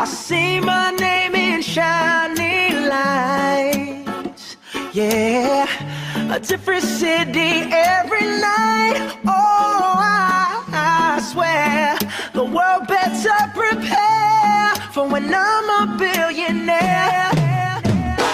I see my name in shining lights. Yeah, a different city every night. Oh, I, I swear the world better prepare for when I'm a billionaire.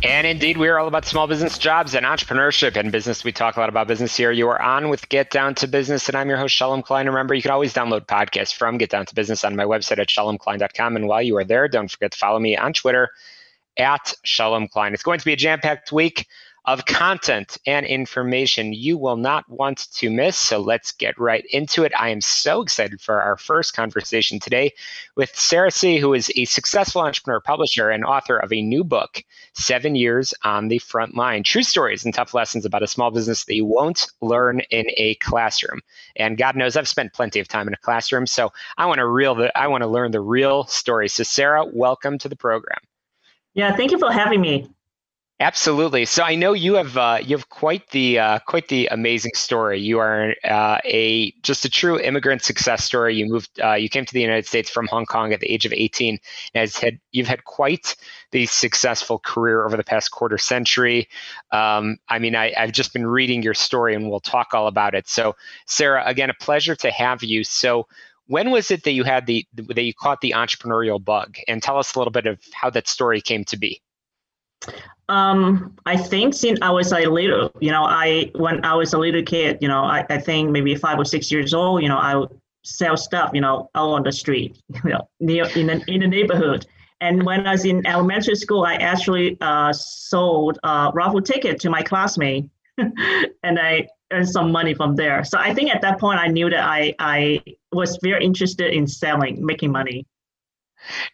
And indeed, we are all about small business jobs and entrepreneurship and business. We talk a lot about business here. You are on with Get Down to Business, and I'm your host, Shalom Klein. Remember, you can always download podcasts from Get Down to Business on my website at shalomklein.com. And while you are there, don't forget to follow me on Twitter at Shalom Klein. It's going to be a jam packed week of content and information you will not want to miss. So let's get right into it. I am so excited for our first conversation today with Sarah C., who is a successful entrepreneur, publisher, and author of a new book, Seven Years on the Front Line True Stories and Tough Lessons about a Small Business That You Won't Learn in a Classroom. And God knows I've spent plenty of time in a classroom, so I want to real the, I want to learn the real story. So Sarah, welcome to the program. Yeah, thank you for having me. Absolutely. So I know you have uh, you have quite the uh, quite the amazing story. You are uh, a just a true immigrant success story. You moved uh, you came to the United States from Hong Kong at the age of 18. Has had you've had quite the successful career over the past quarter century. Um, I mean, I, I've just been reading your story, and we'll talk all about it. So, Sarah, again, a pleasure to have you. So, when was it that you had the that you caught the entrepreneurial bug? And tell us a little bit of how that story came to be. Um, I think since I was a little, you know, I when I was a little kid, you know, I, I think maybe five or six years old, you know, I would sell stuff, you know, out on the street, you know, near in the in the neighborhood. And when I was in elementary school, I actually uh, sold a raffle ticket to my classmate, and I earned some money from there. So I think at that point, I knew that I I was very interested in selling, making money.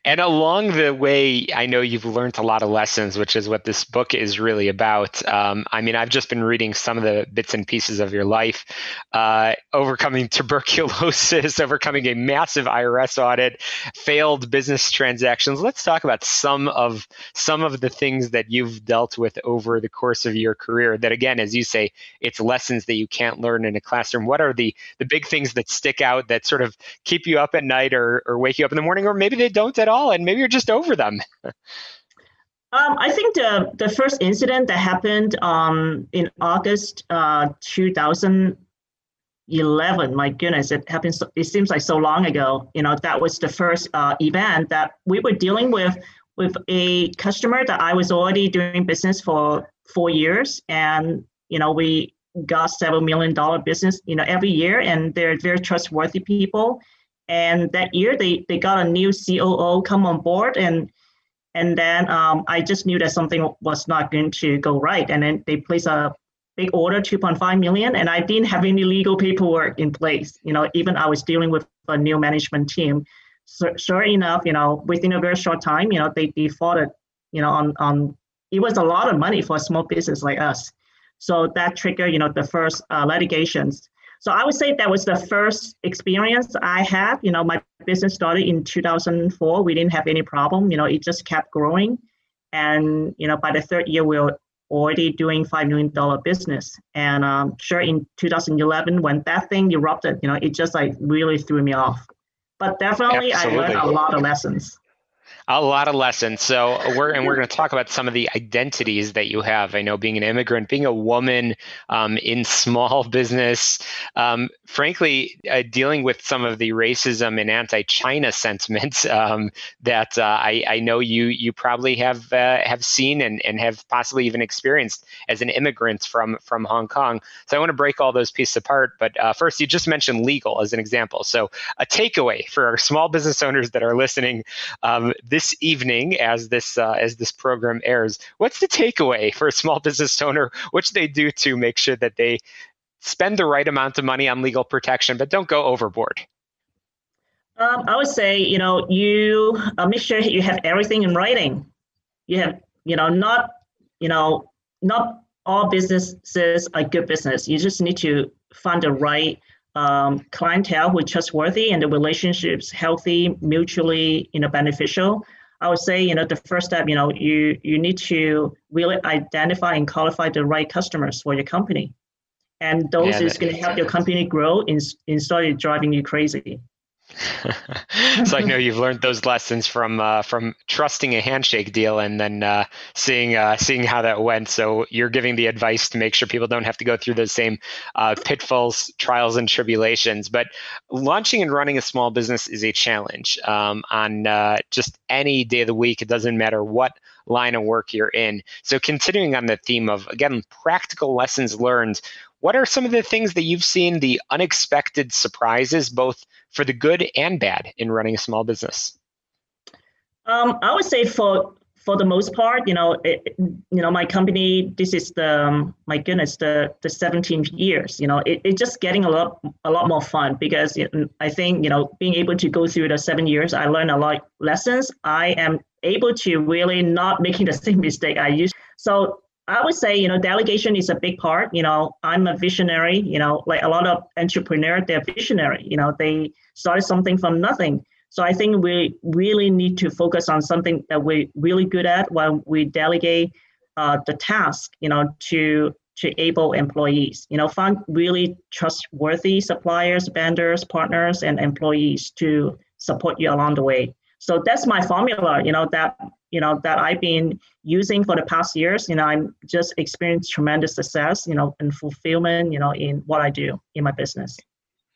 And along the way, I know you've learned a lot of lessons, which is what this book is really about. Um, I mean, I've just been reading some of the bits and pieces of your life, uh, overcoming tuberculosis, overcoming a massive IRS audit, failed business transactions. Let's talk about some of some of the things that you've dealt with over the course of your career. That again, as you say, it's lessons that you can't learn in a classroom. What are the the big things that stick out that sort of keep you up at night or, or wake you up in the morning, or maybe they don't at all, and maybe you're just over them. Um, I think the the first incident that happened um, in August uh, 2011. My goodness, it happened. So, it seems like so long ago. You know, that was the first uh, event that we were dealing with with a customer that I was already doing business for four years, and you know, we got several million dollar business. You know, every year, and they're very trustworthy people. And that year, they, they got a new COO come on board, and and then um, I just knew that something was not going to go right. And then they placed a big order, 2.5 million, and I didn't have any legal paperwork in place. You know, even I was dealing with a new management team. So, sure enough, you know, within a very short time, you know, they defaulted, you know, on on it was a lot of money for a small business like us. So that triggered, you know, the first uh, litigations. So I would say that was the first experience I had. You know, my business started in 2004. We didn't have any problem. You know, it just kept growing. And, you know, by the third year, we were already doing $5 million business. And um, sure, in 2011, when that thing erupted, you know, it just like really threw me off. But definitely, Absolutely. I learned a lot of lessons a lot of lessons. So we're and we're going to talk about some of the identities that you have. I know being an immigrant, being a woman um, in small business, um, frankly, uh, dealing with some of the racism and anti-China sentiments um, that uh, I, I, know you you probably have uh, have seen and, and have possibly even experienced as an immigrant from from Hong Kong. So I want to break all those pieces apart. But uh, first, you just mentioned legal as an example. So a takeaway for our small business owners that are listening um, this evening as this uh, as this program airs. What's the takeaway for a small business owner? What should they do to make sure that they spend the right amount of money on legal protection, but don't go overboard? Um, I would say, you know, you uh, make sure you have everything in writing. You have, you know, not, you know, not all businesses are good business. You just need to find the right um, clientele who are trustworthy and the relationships healthy, mutually you know beneficial. I would say you know the first step you know you you need to really identify and qualify the right customers for your company, and those yeah, is going to help your company grow in, instead of driving you crazy. So I know you've learned those lessons from uh, from trusting a handshake deal and then uh, seeing uh, seeing how that went. So you're giving the advice to make sure people don't have to go through those same uh, pitfalls, trials, and tribulations. But launching and running a small business is a challenge um, on uh, just any day of the week. It doesn't matter what line of work you're in. So continuing on the theme of again practical lessons learned. What are some of the things that you've seen the unexpected surprises, both for the good and bad in running a small business? Um, I would say for for the most part, you know, it, you know, my company. This is the um, my goodness, the the 17th years. You know, it, it's just getting a lot a lot more fun because I think you know being able to go through the seven years, I learned a lot lessons. I am able to really not making the same mistake I used. So I would say, you know, delegation is a big part. You know, I'm a visionary, you know, like a lot of entrepreneurs, they're visionary. You know, they started something from nothing. So I think we really need to focus on something that we're really good at when we delegate uh, the task, you know, to to able employees. You know, find really trustworthy suppliers, vendors, partners, and employees to support you along the way. So that's my formula, you know, that you know that I've been using for the past years. You know, I'm just experienced tremendous success, you know, and fulfillment, you know, in what I do in my business.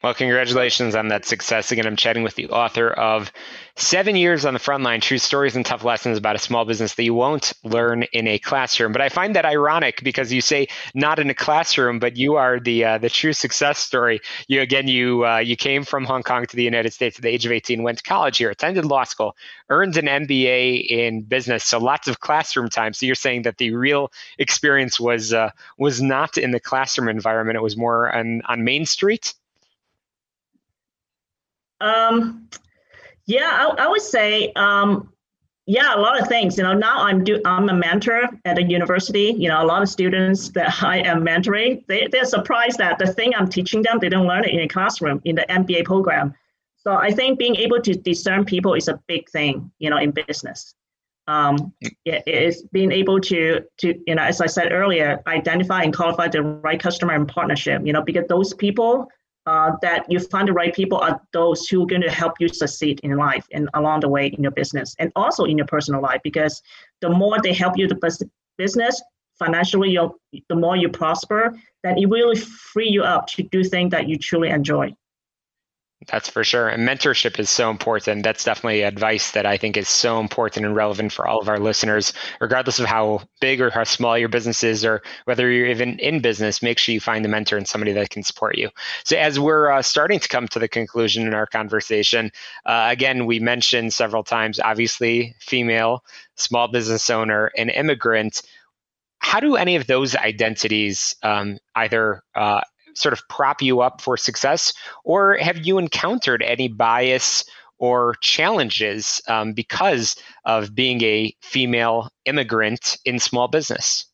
Well, congratulations on that success. Again, I'm chatting with the author of Seven Years on the Front Line True Stories and Tough Lessons about a Small Business That You Won't Learn in a Classroom. But I find that ironic because you say not in a classroom, but you are the uh, the true success story. You again, you uh, you came from Hong Kong to the United States at the age of 18, went to college here, attended law school, earned an MBA in business, so lots of classroom time. So you're saying that the real experience was uh, was not in the classroom environment; it was more on on Main Street. Um, yeah, I, I would say, um, yeah, a lot of things. You know, now I'm do I'm a mentor at a university. You know, a lot of students that I am mentoring, they they're surprised that the thing I'm teaching them, they don't learn it in a classroom in the MBA program. So I think being able to discern people is a big thing. You know, in business. Um, it is being able to to you know, as I said earlier, identify and qualify the right customer and partnership. You know, because those people uh, that you find the right people are those who are going to help you succeed in life and along the way in your business and also in your personal life because the more they help you the business financially you the more you prosper then it really free you up to do things that you truly enjoy that's for sure. And mentorship is so important. That's definitely advice that I think is so important and relevant for all of our listeners, regardless of how big or how small your business is, or whether you're even in business. Make sure you find a mentor and somebody that can support you. So, as we're uh, starting to come to the conclusion in our conversation, uh, again, we mentioned several times obviously, female, small business owner, and immigrant how do any of those identities um, either uh, sort of prop you up for success? Or have you encountered any bias or challenges um, because of being a female immigrant in small business?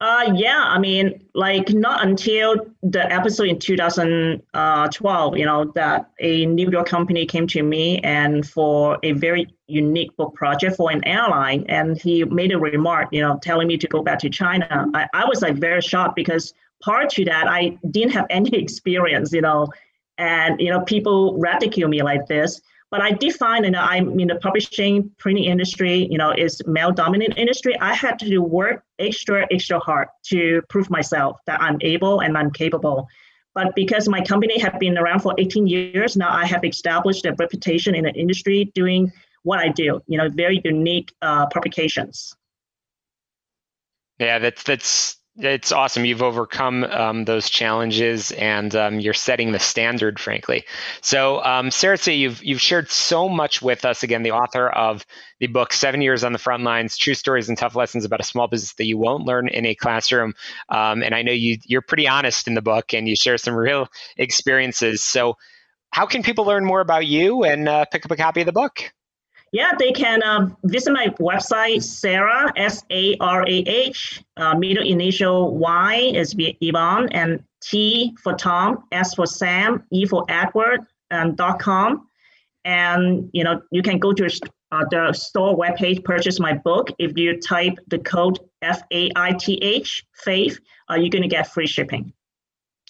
Uh, yeah, I mean, like not until the episode in 2012, you know, that a New York company came to me and for a very unique book project for an airline, and he made a remark, you know, telling me to go back to China. I, I was like very shocked because part to that, I didn't have any experience, you know, and you know, people ridicule me like this. But I did find, you know, I'm in the publishing printing industry, you know, is male dominant industry. I had to work extra, extra hard to prove myself that I'm able and I'm capable. But because my company had been around for 18 years, now I have established a reputation in the industry doing what I do, you know, very unique uh, publications. Yeah, that's that's it's awesome. You've overcome um, those challenges, and um, you're setting the standard, frankly. So, um, Sarah, you've you've shared so much with us. Again, the author of the book Seven Years on the Front Lines: True Stories and Tough Lessons about a Small Business That You Won't Learn in a Classroom. Um, and I know you you're pretty honest in the book, and you share some real experiences. So, how can people learn more about you and uh, pick up a copy of the book? Yeah, they can uh, visit my website, Sarah, S A R A H, uh, middle initial Y is Yvonne, and T for Tom, S for Sam, E for Edward, and dot com. And you know, you can go to uh, the store webpage, purchase my book. If you type the code F A I T H, Faith, uh, you're going to get free shipping.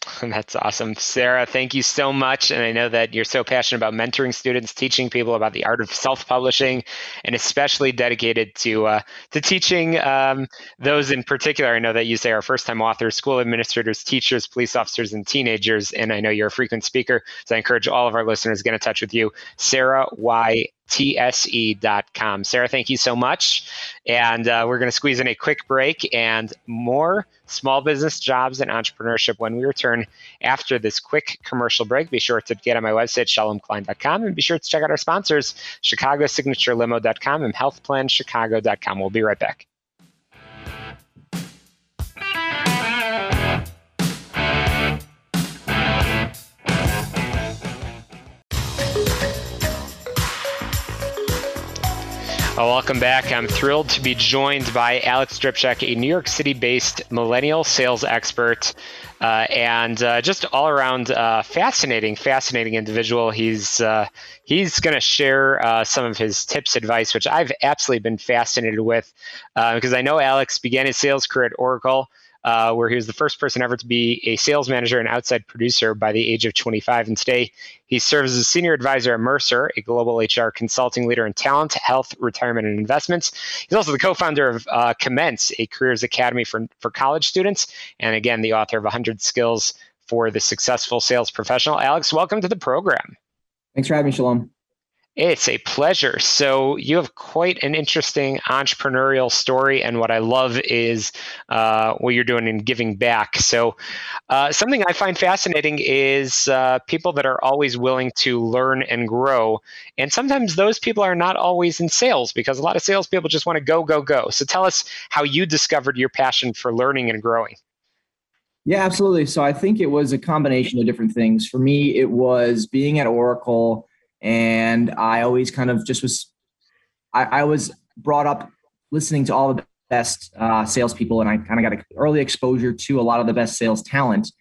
That's awesome. Sarah, thank you so much. And I know that you're so passionate about mentoring students, teaching people about the art of self-publishing, and especially dedicated to uh, to teaching um, those in particular. I know that you say our first-time authors, school administrators, teachers, police officers, and teenagers. And I know you're a frequent speaker, so I encourage all of our listeners to get in touch with you. Sarah Y tse.com. Sarah, thank you so much. And uh, we're going to squeeze in a quick break and more small business jobs and entrepreneurship when we return after this quick commercial break. Be sure to get on my website, shalomklein.com, and be sure to check out our sponsors, chicagosignaturelimo.com and healthplanchicago.com. We'll be right back. Well, welcome back. I'm thrilled to be joined by Alex Dripchak, a New York City based millennial sales expert uh, and uh, just all around uh, fascinating, fascinating individual. He's uh, he's going to share uh, some of his tips, advice, which I've absolutely been fascinated with because uh, I know Alex began his sales career at Oracle uh, where he was the first person ever to be a sales manager and outside producer by the age of 25. And today, he serves as a senior advisor at Mercer, a global HR consulting leader in talent, health, retirement, and investments. He's also the co founder of uh, Commence, a careers academy for, for college students, and again, the author of 100 Skills for the Successful Sales Professional. Alex, welcome to the program. Thanks for having me, Shalom. It's a pleasure. So, you have quite an interesting entrepreneurial story, and what I love is uh, what you're doing in giving back. So, uh, something I find fascinating is uh, people that are always willing to learn and grow. And sometimes those people are not always in sales because a lot of salespeople just want to go, go, go. So, tell us how you discovered your passion for learning and growing. Yeah, absolutely. So, I think it was a combination of different things. For me, it was being at Oracle and I always kind of just was. I, I was brought up listening to all the best uh, salespeople, and I kind of got an early exposure to a lot of the best sales talent.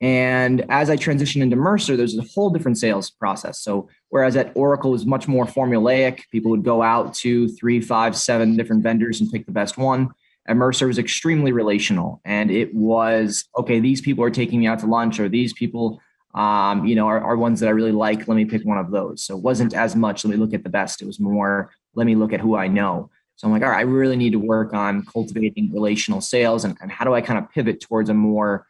And as I transitioned into Mercer, there's a whole different sales process. So whereas at Oracle was much more formulaic, people would go out to three, five, seven different vendors and pick the best one. At Mercer was extremely relational, and it was okay. These people are taking me out to lunch, or these people um, you know, are, are ones that I really like. Let me pick one of those. So it wasn't as much, let me look at the best. It was more, let me look at who I know. So I'm like, all right, I really need to work on cultivating relational sales and, and how do I kind of pivot towards a more,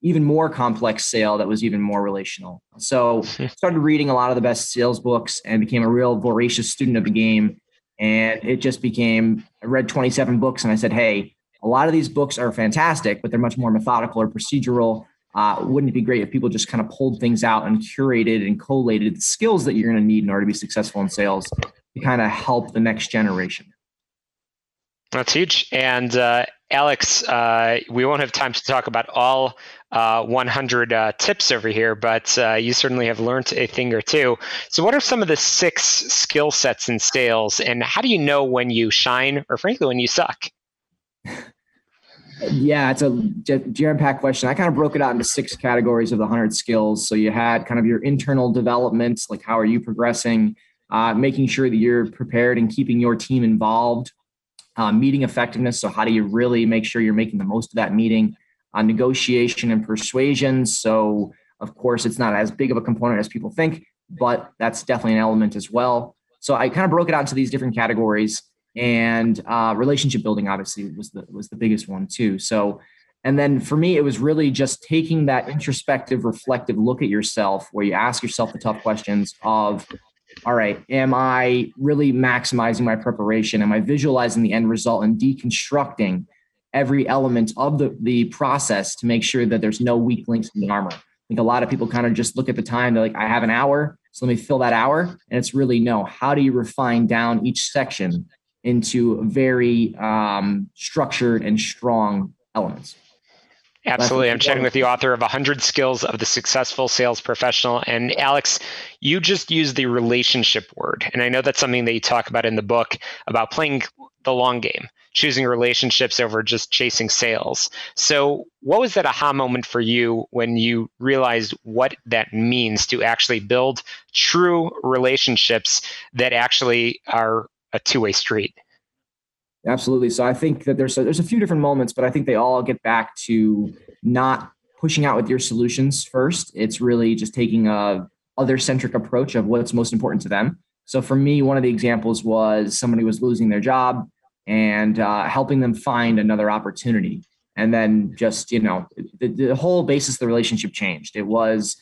even more complex sale that was even more relational. So started reading a lot of the best sales books and became a real voracious student of the game. And it just became, I read 27 books and I said, hey, a lot of these books are fantastic, but they're much more methodical or procedural uh, wouldn't it be great if people just kind of pulled things out and curated and collated the skills that you're going to need in order to be successful in sales to kind of help the next generation? That's huge. And uh, Alex, uh, we won't have time to talk about all uh, 100 uh, tips over here, but uh, you certainly have learned a thing or two. So, what are some of the six skill sets in sales, and how do you know when you shine or, frankly, when you suck? Yeah, it's a jam packed question. I kind of broke it out into six categories of the 100 skills. So you had kind of your internal developments, like how are you progressing, uh, making sure that you're prepared and keeping your team involved, uh, meeting effectiveness. So, how do you really make sure you're making the most of that meeting? Uh, negotiation and persuasion. So, of course, it's not as big of a component as people think, but that's definitely an element as well. So, I kind of broke it out into these different categories and uh, relationship building obviously was the was the biggest one too. So, and then for me, it was really just taking that introspective, reflective look at yourself, where you ask yourself the tough questions of, all right, am I really maximizing my preparation? Am I visualizing the end result and deconstructing every element of the the process to make sure that there's no weak links in the armor? I think a lot of people kind of just look at the time. They're like, I have an hour, so let me fill that hour. And it's really no. How do you refine down each section into very um, structured and strong elements. Absolutely. I'm chatting with the author of 100 Skills of the Successful Sales Professional. And Alex, you just used the relationship word. And I know that's something that you talk about in the book about playing the long game, choosing relationships over just chasing sales. So, what was that aha moment for you when you realized what that means to actually build true relationships that actually are a two way street? Absolutely. So I think that there's a, there's a few different moments, but I think they all get back to not pushing out with your solutions first. It's really just taking a other centric approach of what's most important to them. So for me, one of the examples was somebody was losing their job and uh, helping them find another opportunity. And then just you know the, the whole basis of the relationship changed. It was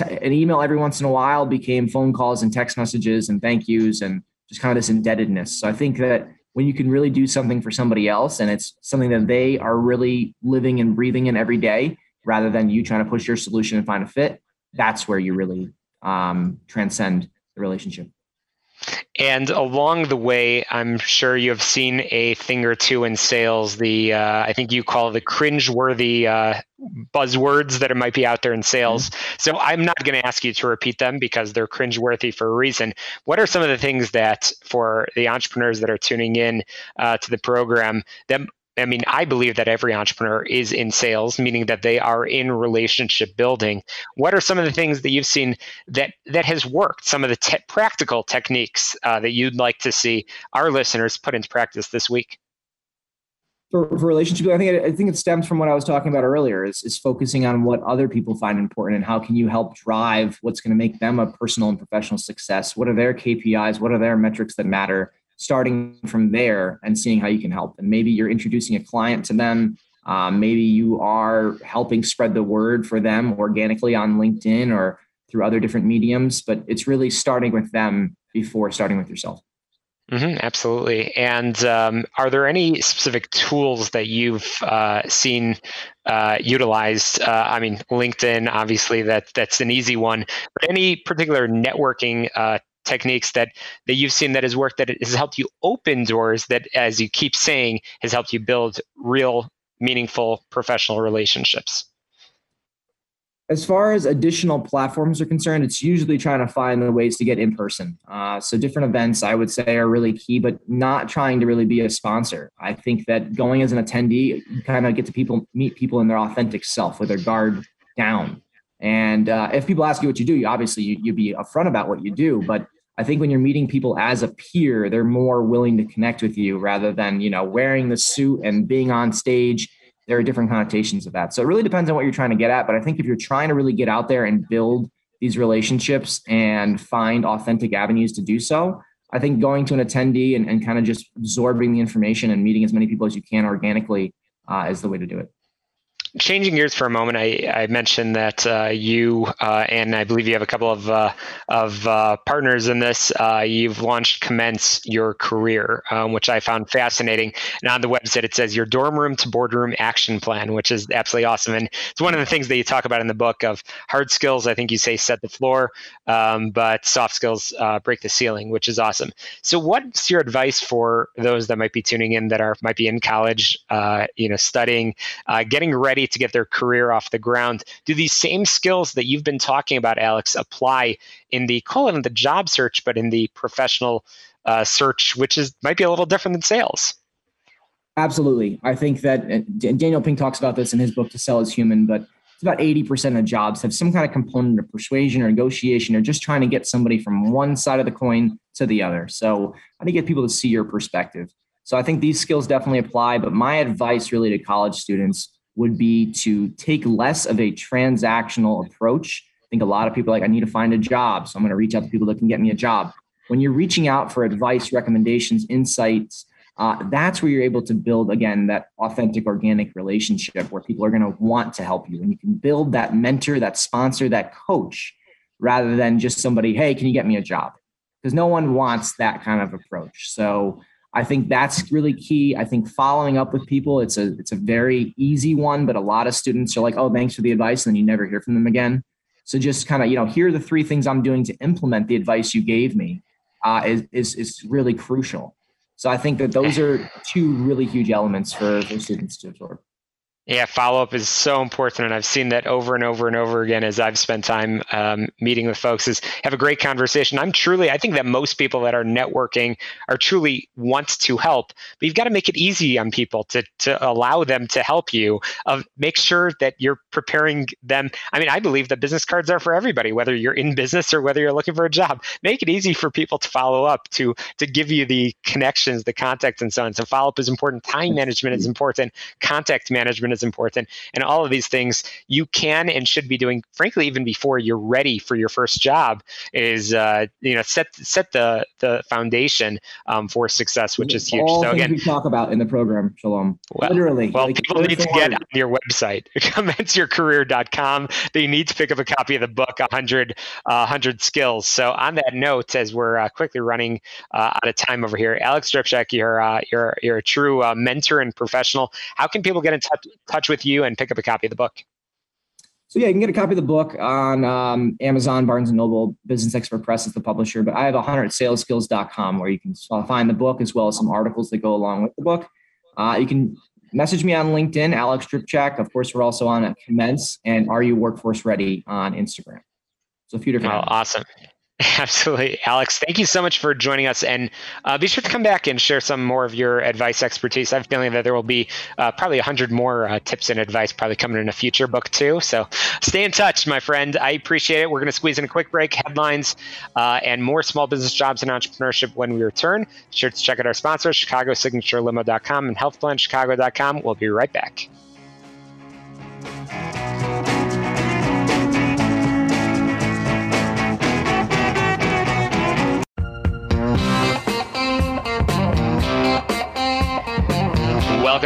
an email every once in a while became phone calls and text messages and thank yous and just kind of this indebtedness. So I think that when you can really do something for somebody else and it's something that they are really living and breathing in every day rather than you trying to push your solution and find a fit that's where you really um, transcend the relationship and along the way, I'm sure you have seen a thing or two in sales. The uh, I think you call the cringe-worthy uh, buzzwords that might be out there in sales. Mm-hmm. So I'm not going to ask you to repeat them because they're cringe-worthy for a reason. What are some of the things that for the entrepreneurs that are tuning in uh, to the program that I mean, I believe that every entrepreneur is in sales, meaning that they are in relationship building. What are some of the things that you've seen that that has worked? Some of the te- practical techniques uh, that you'd like to see our listeners put into practice this week. For, for relationship, I think it, I think it stems from what I was talking about earlier. Is, is focusing on what other people find important and how can you help drive what's going to make them a personal and professional success. What are their KPIs? What are their metrics that matter? Starting from there and seeing how you can help. And maybe you're introducing a client to them. Um, maybe you are helping spread the word for them organically on LinkedIn or through other different mediums. But it's really starting with them before starting with yourself. Mm-hmm, absolutely. And um, are there any specific tools that you've uh, seen uh, utilized? Uh, I mean, LinkedIn, obviously, that that's an easy one. But any particular networking uh, techniques that that you've seen that has worked that has helped you open doors that as you keep saying has helped you build real meaningful professional relationships. As far as additional platforms are concerned it's usually trying to find the ways to get in person. Uh, so different events i would say are really key but not trying to really be a sponsor. I think that going as an attendee you kind of get to people meet people in their authentic self with their guard down. And uh, if people ask you what you do, you obviously you, you be upfront about what you do. But I think when you're meeting people as a peer, they're more willing to connect with you rather than, you know, wearing the suit and being on stage. There are different connotations of that. So it really depends on what you're trying to get at. But I think if you're trying to really get out there and build these relationships and find authentic avenues to do so, I think going to an attendee and, and kind of just absorbing the information and meeting as many people as you can organically uh, is the way to do it changing gears for a moment, I, I mentioned that uh, you uh, and I believe you have a couple of uh, of uh, partners in this. Uh, you've launched Commence Your Career, um, which I found fascinating. And on the website, it says your dorm room to boardroom action plan, which is absolutely awesome. And it's one of the things that you talk about in the book of hard skills. I think you say set the floor, um, but soft skills uh, break the ceiling, which is awesome. So, what's your advice for those that might be tuning in that are might be in college, you know, studying, getting ready to get their career off the ground. Do these same skills that you've been talking about, Alex, apply in the call it in the job search, but in the professional uh, search, which is might be a little different than sales? Absolutely. I think that Daniel Pink talks about this in his book, To Sell is Human, but it's about 80% of jobs have some kind of component of persuasion or negotiation or just trying to get somebody from one side of the coin to the other. So, how do you get people to see your perspective? So, I think these skills definitely apply, but my advice really to college students would be to take less of a transactional approach. I think a lot of people like, I need to find a job. So I'm going to reach out to people that can get me a job. When you're reaching out for advice, recommendations, insights, uh, that's where you're able to build, again, that authentic, organic relationship where people are going to want to help you. And you can build that mentor, that sponsor, that coach, rather than just somebody, hey, can you get me a job? Because no one wants that kind of approach. So I think that's really key. I think following up with people, it's a it's a very easy one, but a lot of students are like, "Oh, thanks for the advice," and then you never hear from them again. So just kind of you know, here are the three things I'm doing to implement the advice you gave me uh, is is is really crucial. So I think that those are two really huge elements for, for students to absorb. Yeah, follow up is so important, and I've seen that over and over and over again as I've spent time um, meeting with folks. Is have a great conversation. I'm truly, I think that most people that are networking are truly want to help, but you've got to make it easy on people to to allow them to help you. Of make sure that you're preparing them. I mean, I believe that business cards are for everybody, whether you're in business or whether you're looking for a job. Make it easy for people to follow up, to to give you the connections, the contacts, and so on. So follow up is important. Time management is important. Contact management is important. And all of these things you can and should be doing, frankly, even before you're ready for your first job, is uh, you know set set the the foundation um, for success, which is huge. All so again, we talk about in the program, Shalom. Well, Literally. Well, like, people need to get on your website, commenceyourcareer.com. They need to pick up a copy of the book, 100, uh, 100 Skills. So on that note, as we're uh, quickly running uh, out of time over here, Alex Dripchak, you're, uh, you're, you're a true uh, mentor and professional. How can people get in touch, touch with you and pick up a copy of the book? So yeah, you can get a copy of the book on um, Amazon, Barnes and Noble, Business Expert Press is the publisher. But I have a 100salesskills.com where you can find the book as well as some articles that go along with the book. Uh, you can message me on LinkedIn, Alex Dripchak. Of course, we're also on Commence and Are You Workforce Ready on Instagram. So a few different. Oh, awesome. Absolutely. Alex, thank you so much for joining us. And uh, be sure to come back and share some more of your advice expertise. I have a feeling that there will be uh, probably 100 more uh, tips and advice probably coming in a future book, too. So stay in touch, my friend. I appreciate it. We're going to squeeze in a quick break, headlines, uh, and more small business jobs and entrepreneurship when we return. Be sure to check out our sponsors, ChicagoSignatureLimo.com and HealthPlanChicago.com. We'll be right back.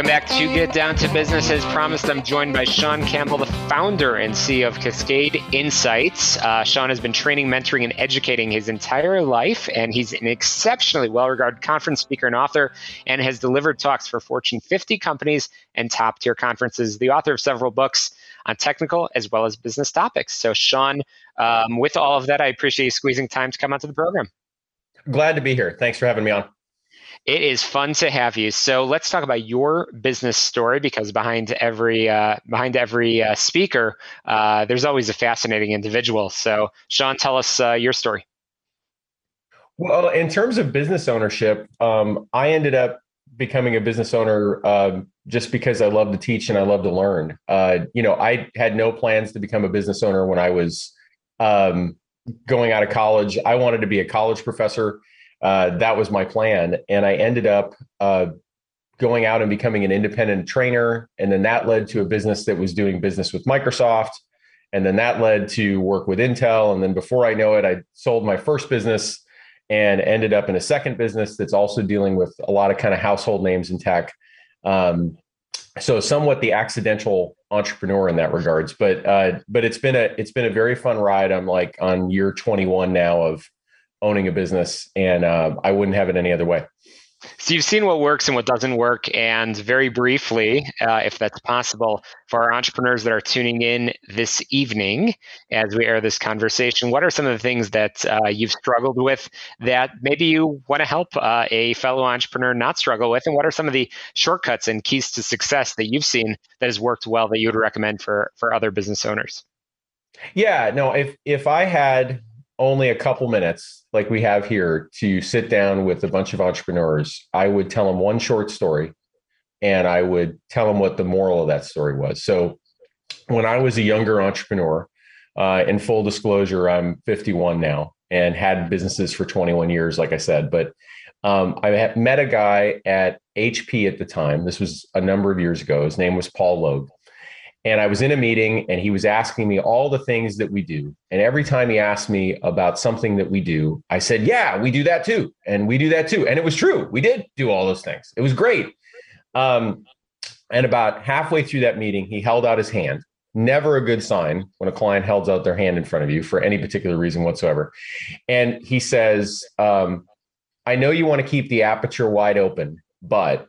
Welcome back to Get Down to Business. As promised, I'm joined by Sean Campbell, the founder and CEO of Cascade Insights. Uh, Sean has been training, mentoring, and educating his entire life, and he's an exceptionally well regarded conference speaker and author, and has delivered talks for Fortune 50 companies and top tier conferences. The author of several books on technical as well as business topics. So, Sean, um, with all of that, I appreciate you squeezing time to come onto the program. Glad to be here. Thanks for having me on. It is fun to have you. So let's talk about your business story because behind every uh, behind every uh, speaker, uh, there's always a fascinating individual. So Sean, tell us uh, your story. Well, in terms of business ownership, um, I ended up becoming a business owner um, just because I love to teach and I love to learn. Uh, you know, I had no plans to become a business owner when I was um, going out of college. I wanted to be a college professor uh, that was my plan. And I ended up uh, going out and becoming an independent trainer. And then that led to a business that was doing business with Microsoft. And then that led to work with Intel. And then before I know it, I sold my first business and ended up in a second business that's also dealing with a lot of kind of household names in tech. Um, so somewhat the accidental entrepreneur in that regards, but uh, but it's been a it's been a very fun ride. I'm like on year 21 now of owning a business, and uh, I wouldn't have it any other way. So you've seen what works and what doesn't work, and very briefly, uh, if that's possible, for our entrepreneurs that are tuning in this evening as we air this conversation, what are some of the things that uh, you've struggled with that maybe you want to help uh, a fellow entrepreneur not struggle with, and what are some of the shortcuts and keys to success that you've seen that has worked well that you would recommend for for other business owners? Yeah, no, if if I had only a couple minutes like we have here to sit down with a bunch of entrepreneurs, I would tell them one short story and I would tell them what the moral of that story was. So when I was a younger entrepreneur, uh, in full disclosure, I'm 51 now and had businesses for 21 years, like I said. But um, I met a guy at HP at the time. This was a number of years ago. His name was Paul Logue. And I was in a meeting and he was asking me all the things that we do. And every time he asked me about something that we do, I said, Yeah, we do that too. And we do that too. And it was true. We did do all those things. It was great. Um, and about halfway through that meeting, he held out his hand. Never a good sign when a client holds out their hand in front of you for any particular reason whatsoever. And he says, um, I know you want to keep the aperture wide open, but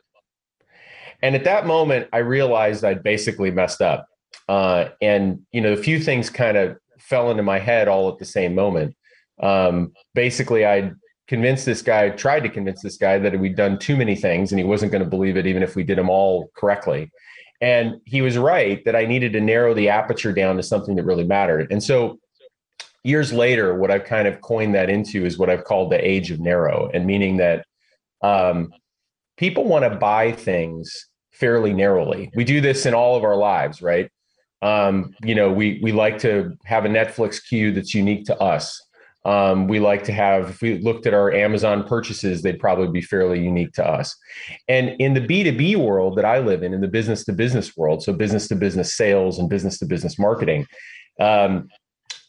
and at that moment, I realized I'd basically messed up. Uh, and, you know, a few things kind of fell into my head all at the same moment. Um, basically, I convinced this guy, tried to convince this guy that we'd done too many things and he wasn't going to believe it, even if we did them all correctly. And he was right that I needed to narrow the aperture down to something that really mattered. And so years later, what I've kind of coined that into is what I've called the age of narrow, and meaning that um, people want to buy things fairly narrowly. We do this in all of our lives, right? Um, you know, we we like to have a Netflix queue that's unique to us. Um, we like to have, if we looked at our Amazon purchases, they'd probably be fairly unique to us. And in the B2B world that I live in, in the business to business world, so business to business sales and business to business marketing, um,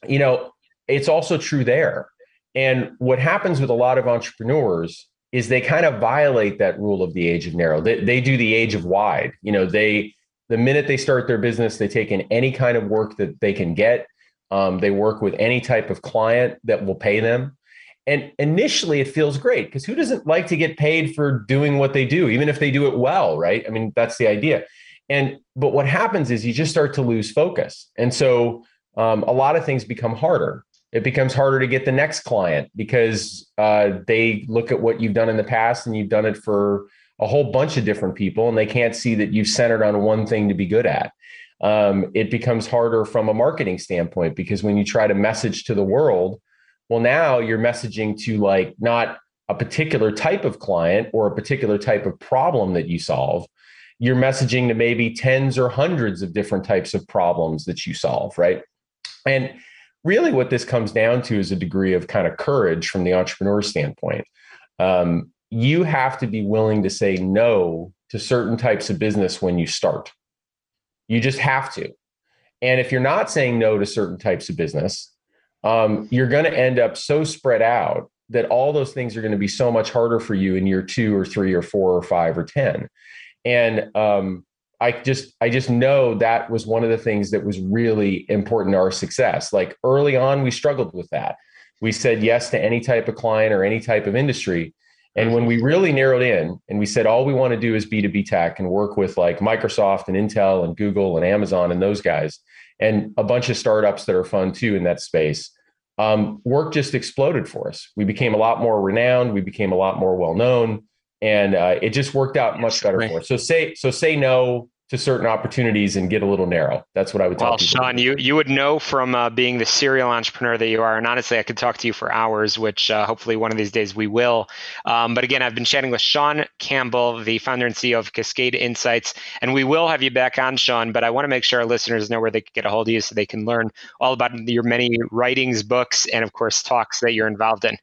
you know, it's also true there. And what happens with a lot of entrepreneurs is they kind of violate that rule of the age of narrow. They, they do the age of wide. You know, they, the minute they start their business, they take in any kind of work that they can get um, they work with any type of client that will pay them. And initially, it feels great because who doesn't like to get paid for doing what they do, even if they do it well, right? I mean, that's the idea. And but what happens is you just start to lose focus, and so um, a lot of things become harder. It becomes harder to get the next client because uh, they look at what you've done in the past and you've done it for a whole bunch of different people, and they can't see that you've centered on one thing to be good at um, it becomes harder from a marketing standpoint because when you try to message to the world, well, now you're messaging to like not a particular type of client or a particular type of problem that you solve. You're messaging to maybe tens or hundreds of different types of problems that you solve, right? And really, what this comes down to is a degree of kind of courage from the entrepreneur standpoint. Um, you have to be willing to say no to certain types of business when you start you just have to. And if you're not saying no to certain types of business, um, you're going to end up so spread out that all those things are going to be so much harder for you in year two or three or four or five or 10. And um, I just, I just know that was one of the things that was really important to our success. Like early on, we struggled with that. We said yes to any type of client or any type of industry. And when we really narrowed in and we said all we want to do is B2B tech and work with like Microsoft and Intel and Google and Amazon and those guys, and a bunch of startups that are fun too in that space, um, work just exploded for us. We became a lot more renowned. We became a lot more well known, and uh, it just worked out much better for us. So say so say no to certain opportunities and get a little narrow. That's what I would tell well, people. Sean, you you would know from uh, being the serial entrepreneur that you are, and honestly, I could talk to you for hours, which uh, hopefully one of these days we will. Um, but again, I've been chatting with Sean Campbell, the founder and CEO of Cascade Insights, and we will have you back on, Sean. But I want to make sure our listeners know where they can get a hold of you so they can learn all about your many writings, books, and of course talks that you're involved in.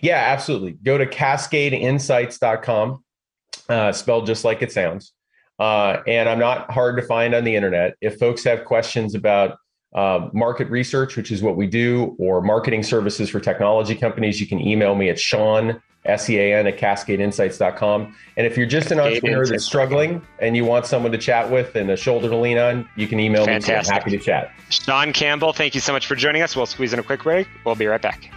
Yeah, absolutely. Go to cascadeinsights.com, uh, spelled just like it sounds uh, and I'm not hard to find on the internet. If folks have questions about uh, market research, which is what we do, or marketing services for technology companies, you can email me at Sean, S E A N, at cascadeinsights.com. And if you're just an entrepreneur that's struggling and you want someone to chat with and a shoulder to lean on, you can email Fantastic. me. I'm happy to chat. Sean Campbell, thank you so much for joining us. We'll squeeze in a quick break. We'll be right back.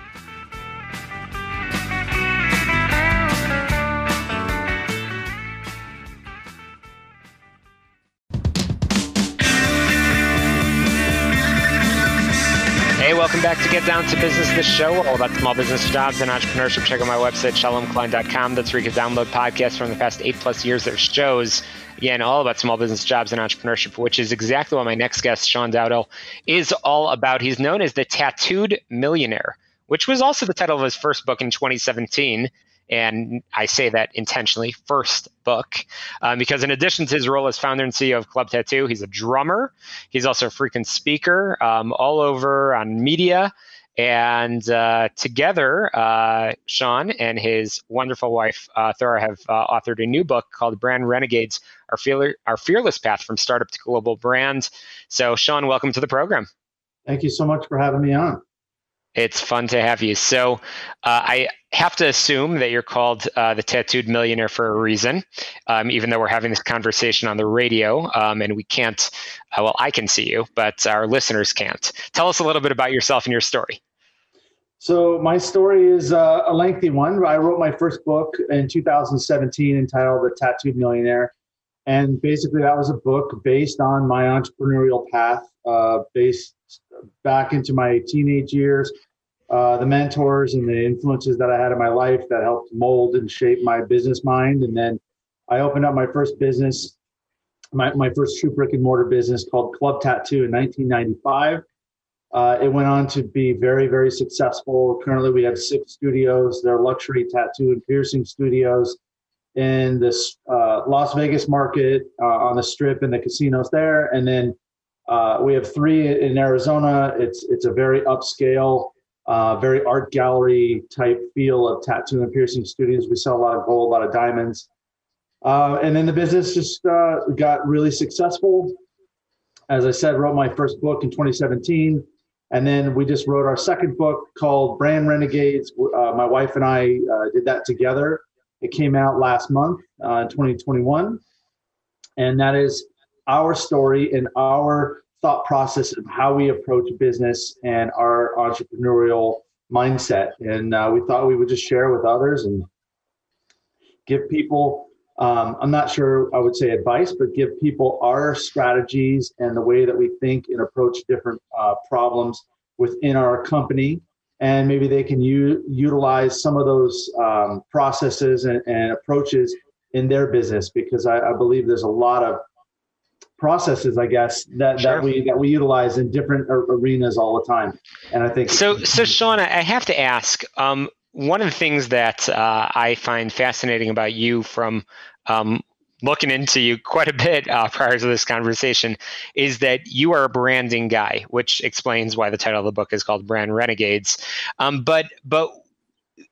Welcome back to Get Down to Business, the show all about small business jobs and entrepreneurship. Check out my website, shalomklein.com. That's where you can download podcasts from the past eight plus years. of shows, again, all about small business jobs and entrepreneurship, which is exactly what my next guest, Sean Dowdell, is all about. He's known as the Tattooed Millionaire, which was also the title of his first book in 2017 and I say that intentionally, first book, um, because in addition to his role as founder and CEO of Club Tattoo, he's a drummer. He's also a frequent speaker um, all over on media. And uh, together, uh, Sean and his wonderful wife, uh, Thora, have uh, authored a new book called Brand Renegades Our, Our Fearless Path from Startup to Global Brand. So, Sean, welcome to the program. Thank you so much for having me on. It's fun to have you. So, uh, I have to assume that you're called uh, the tattooed millionaire for a reason, um, even though we're having this conversation on the radio um, and we can't, uh, well, I can see you, but our listeners can't. Tell us a little bit about yourself and your story. So, my story is uh, a lengthy one. I wrote my first book in 2017 entitled The Tattooed Millionaire. And basically, that was a book based on my entrepreneurial path, uh, based back into my teenage years uh, the mentors and the influences that I had in my life that helped mold and shape my business mind. And then I opened up my first business my, my first true brick and mortar business called Club Tattoo in 1995. Uh, it went on to be very, very successful. Currently, we have six studios. They're luxury tattoo and piercing studios in this uh, Las Vegas market uh, on the strip and the casinos there. And then uh, we have three in Arizona. It's, it's a very upscale, uh, very art gallery type feel of tattoo and piercing studios. We sell a lot of gold, a lot of diamonds. Uh, and then the business just got really successful. As I said, wrote my first book in 2017 and then we just wrote our second book called Brand Renegades. Uh, my wife and I uh, did that together. It came out last month uh, 2021. And that is our story and our thought process of how we approach business and our entrepreneurial mindset. And uh, we thought we would just share with others and give people um, I'm not sure I would say advice, but give people our strategies and the way that we think and approach different uh, problems within our company. And maybe they can u- utilize some of those um, processes and, and, approaches in their business because I, I, believe there's a lot of processes, I guess, that, sure. that we that we utilize in different arenas all the time. And I think so. So, Sean, I have to ask. Um, one of the things that uh, I find fascinating about you from um, looking into you quite a bit uh, prior to this conversation is that you are a branding guy, which explains why the title of the book is called Brand Renegades. Um, but but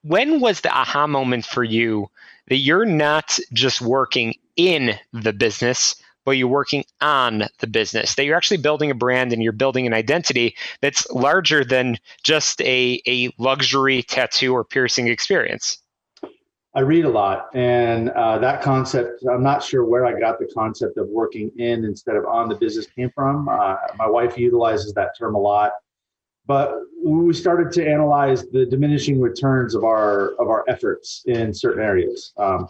when was the aha moment for you that you're not just working in the business, but you're working on the business, that you're actually building a brand and you're building an identity that's larger than just a, a luxury tattoo or piercing experience. I read a lot, and uh, that concept, I'm not sure where I got the concept of working in instead of on the business came from. Uh, my wife utilizes that term a lot. But we started to analyze the diminishing returns of our of our efforts in certain areas. Um,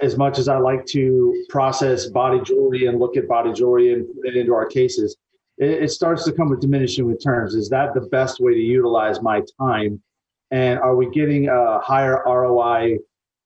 as much as I like to process body jewelry and look at body jewelry and put it into our cases, it, it starts to come with diminishing returns. Is that the best way to utilize my time? And are we getting a higher ROI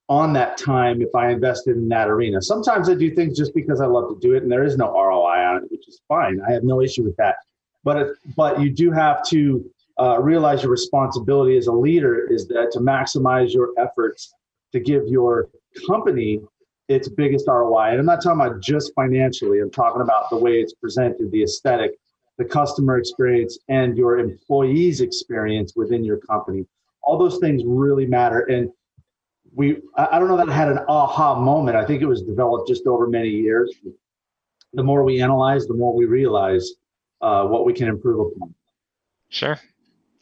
on that time if I invested in that arena? Sometimes I do things just because I love to do it, and there is no ROI on it, which is fine. I have no issue with that. But it, but you do have to uh, realize your responsibility as a leader is that to maximize your efforts to give your company its biggest ROI. And I'm not talking about just financially, I'm talking about the way it's presented, the aesthetic, the customer experience, and your employees' experience within your company. All those things really matter. And we, I don't know that I had an aha moment. I think it was developed just over many years. The more we analyze, the more we realize uh, what we can improve upon. Sure.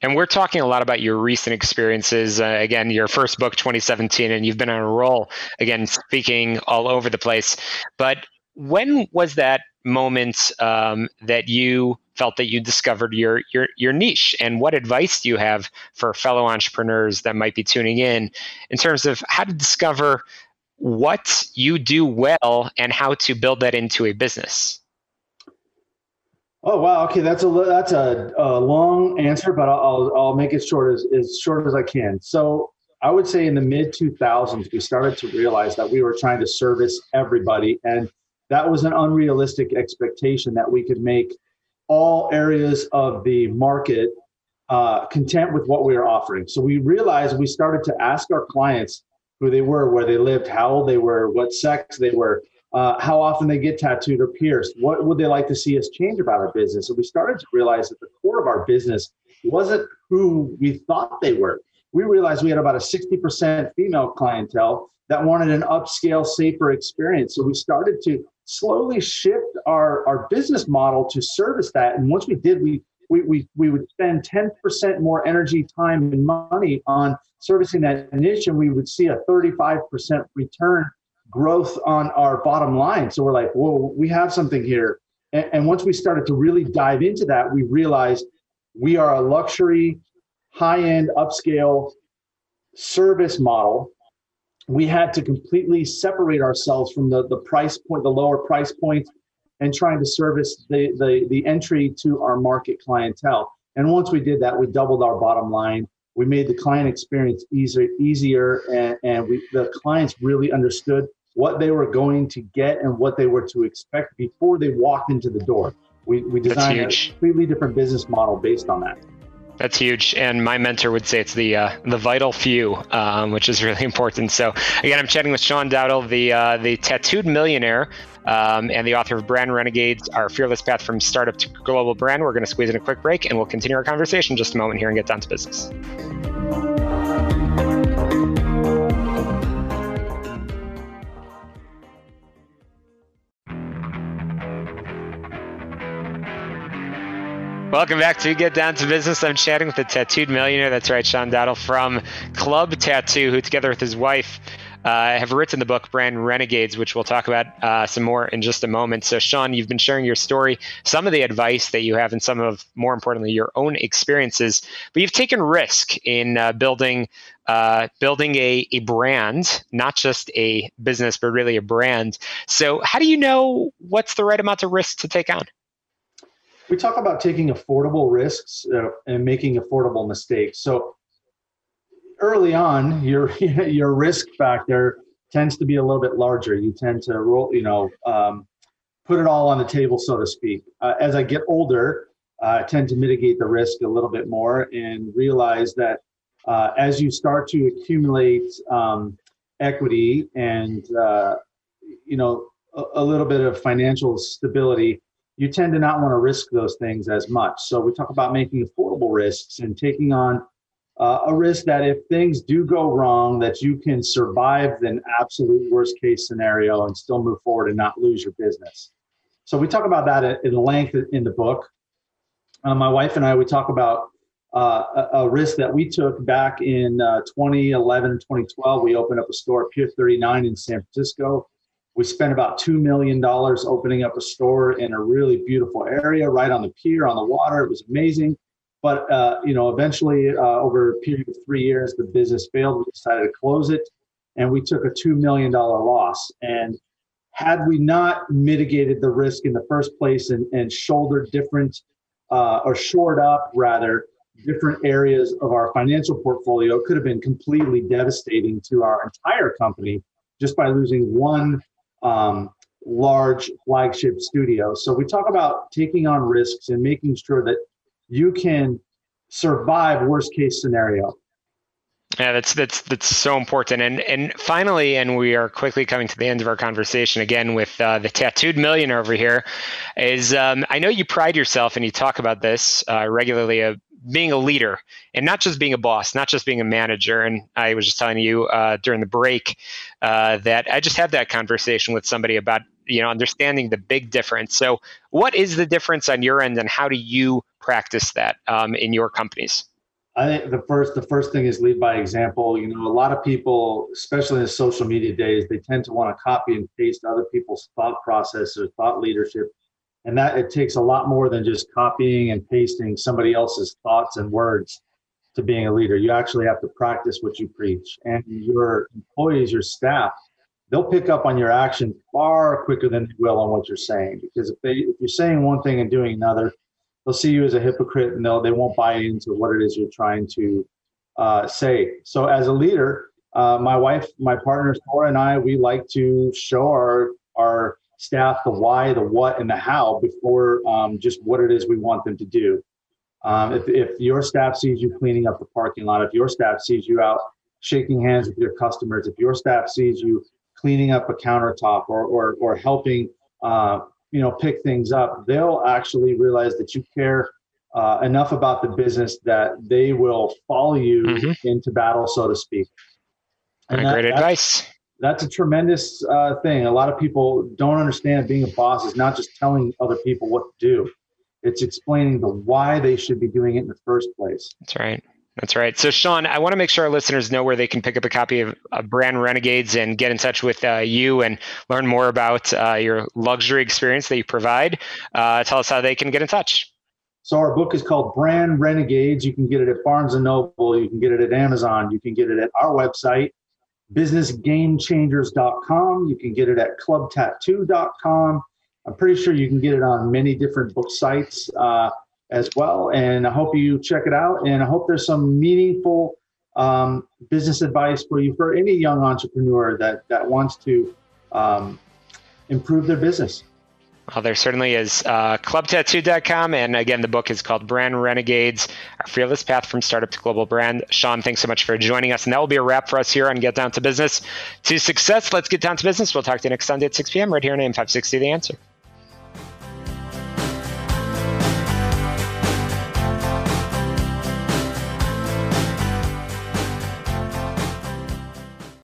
And we're talking a lot about your recent experiences. Uh, again, your first book, 2017, and you've been on a roll, again, speaking all over the place. But when was that moment um, that you felt that you discovered your, your your niche and what advice do you have for fellow entrepreneurs that might be tuning in in terms of how to discover what you do well and how to build that into a business Oh wow. Okay, that's a that's a, a long answer, but I'll I'll make it short as as short as I can. So I would say in the mid 2000s we started to realize that we were trying to service everybody, and that was an unrealistic expectation that we could make all areas of the market uh, content with what we were offering. So we realized we started to ask our clients who they were, where they lived, how old they were, what sex they were, uh, how often they get tattooed or pierced. What would they like to see us change about our business? And we started to realize that the core of our business wasn't who we thought they were. We realized we had about a 60% female clientele that wanted an upscale, safer experience. So we started to slowly shift our, our business model to service that. And once we did, we we, we, we would spend 10% more energy, time, and money on servicing that niche, and we would see a 35% return growth on our bottom line. So we're like, whoa, we have something here. And, and once we started to really dive into that, we realized we are a luxury, high end, upscale service model. We had to completely separate ourselves from the, the price point, the lower price point, and trying to service the, the, the entry to our market clientele. And once we did that, we doubled our bottom line. We made the client experience easier, easier and, and we, the clients really understood what they were going to get and what they were to expect before they walked into the door. We, we designed a completely different business model based on that. That's huge, and my mentor would say it's the uh, the vital few, um, which is really important. So again, I'm chatting with Sean Dowdle, the uh, the tattooed millionaire, um, and the author of Brand Renegades: Our Fearless Path from Startup to Global Brand. We're going to squeeze in a quick break, and we'll continue our conversation just a moment here and get down to business. Welcome back to Get Down to Business. I'm chatting with the tattooed millionaire. That's right, Sean Dowdle from Club Tattoo, who, together with his wife, uh, have written the book Brand Renegades, which we'll talk about uh, some more in just a moment. So, Sean, you've been sharing your story, some of the advice that you have, and some of, more importantly, your own experiences. But you've taken risk in uh, building uh, building a, a brand, not just a business, but really a brand. So, how do you know what's the right amount of risk to take on? We talk about taking affordable risks uh, and making affordable mistakes. So early on, your your risk factor tends to be a little bit larger. You tend to roll, you know, um, put it all on the table, so to speak. Uh, as I get older, uh, I tend to mitigate the risk a little bit more and realize that uh, as you start to accumulate um, equity and uh, you know a, a little bit of financial stability you tend to not want to risk those things as much. So we talk about making affordable risks and taking on uh, a risk that if things do go wrong, that you can survive the absolute worst case scenario and still move forward and not lose your business. So we talk about that in length in the book. Uh, my wife and I we talk about uh, a, risk that we took back in uh, 2011 and 2012. We opened up a store at Pier 39 in San Francisco. We spent about $2 million opening up a store in a really beautiful area right on the pier on the water. It was amazing. But, uh, you know, eventually uh, over a period of three years, the business failed. We decided to close it and we took a $2 million loss. And had we not mitigated the risk in the first place and, and shouldered different uh, or shored up rather different areas of our financial portfolio, it could have been completely devastating to our entire company just by losing one um, large flagship studio. So we talk about taking on risks and making sure that you can survive worst case scenario. Yeah, that's that's that's so important. And and finally, and we are quickly coming to the end of our conversation again with uh, the tattooed millionaire over here. Is um, I know you pride yourself and you talk about this uh, regularly of being a leader and not just being a boss, not just being a manager. And I was just telling you uh, during the break uh, that I just had that conversation with somebody about you know understanding the big difference. So, what is the difference on your end, and how do you practice that um, in your companies? I think the first the first thing is lead by example. You know, a lot of people, especially in the social media days, they tend to want to copy and paste other people's thought processes, or thought leadership and that it takes a lot more than just copying and pasting somebody else's thoughts and words to being a leader. You actually have to practice what you preach. And your employees your staff they'll pick up on your action far quicker than they will on what you're saying. Because if they if you're saying one thing and doing another they'll see you as a hypocrite and they'll they won't buy into what it is you're trying to uh, say. So as a leader uh, my wife my partner Thora and I we like to show our staff the why, the what, and the how before um, just what it is we want them to do. Um, if, if your staff sees you cleaning up the parking lot, if your staff sees you out shaking hands with your customers, if your staff sees you cleaning up a countertop or, or, or helping, uh, you know, pick things up, they'll actually realize that you care uh, enough about the business that they will follow you mm-hmm. into battle, so to speak. And that, great advice that's a tremendous uh, thing. A lot of people don't understand being a boss is not just telling other people what to do; it's explaining the why they should be doing it in the first place. That's right. That's right. So, Sean, I want to make sure our listeners know where they can pick up a copy of, of Brand Renegades and get in touch with uh, you and learn more about uh, your luxury experience that you provide. Uh, tell us how they can get in touch. So, our book is called Brand Renegades. You can get it at Barnes and Noble. You can get it at Amazon. You can get it at our website, businessgamechangers.com. You can get it at clubtattoo.com. I'm pretty sure you can get it on many different book sites uh, as well. And I hope you check it out. And I hope there's some meaningful um, business advice for you for any young entrepreneur that that wants to um, improve their business. Well, there certainly is. Uh, clubtattoo.com. And again, the book is called Brand Renegades Our Fearless Path from Startup to Global Brand. Sean, thanks so much for joining us. And that will be a wrap for us here on Get Down to Business to Success. Let's get down to business. We'll talk to you next Sunday at 6 p.m. right here on AM 560 The Answer.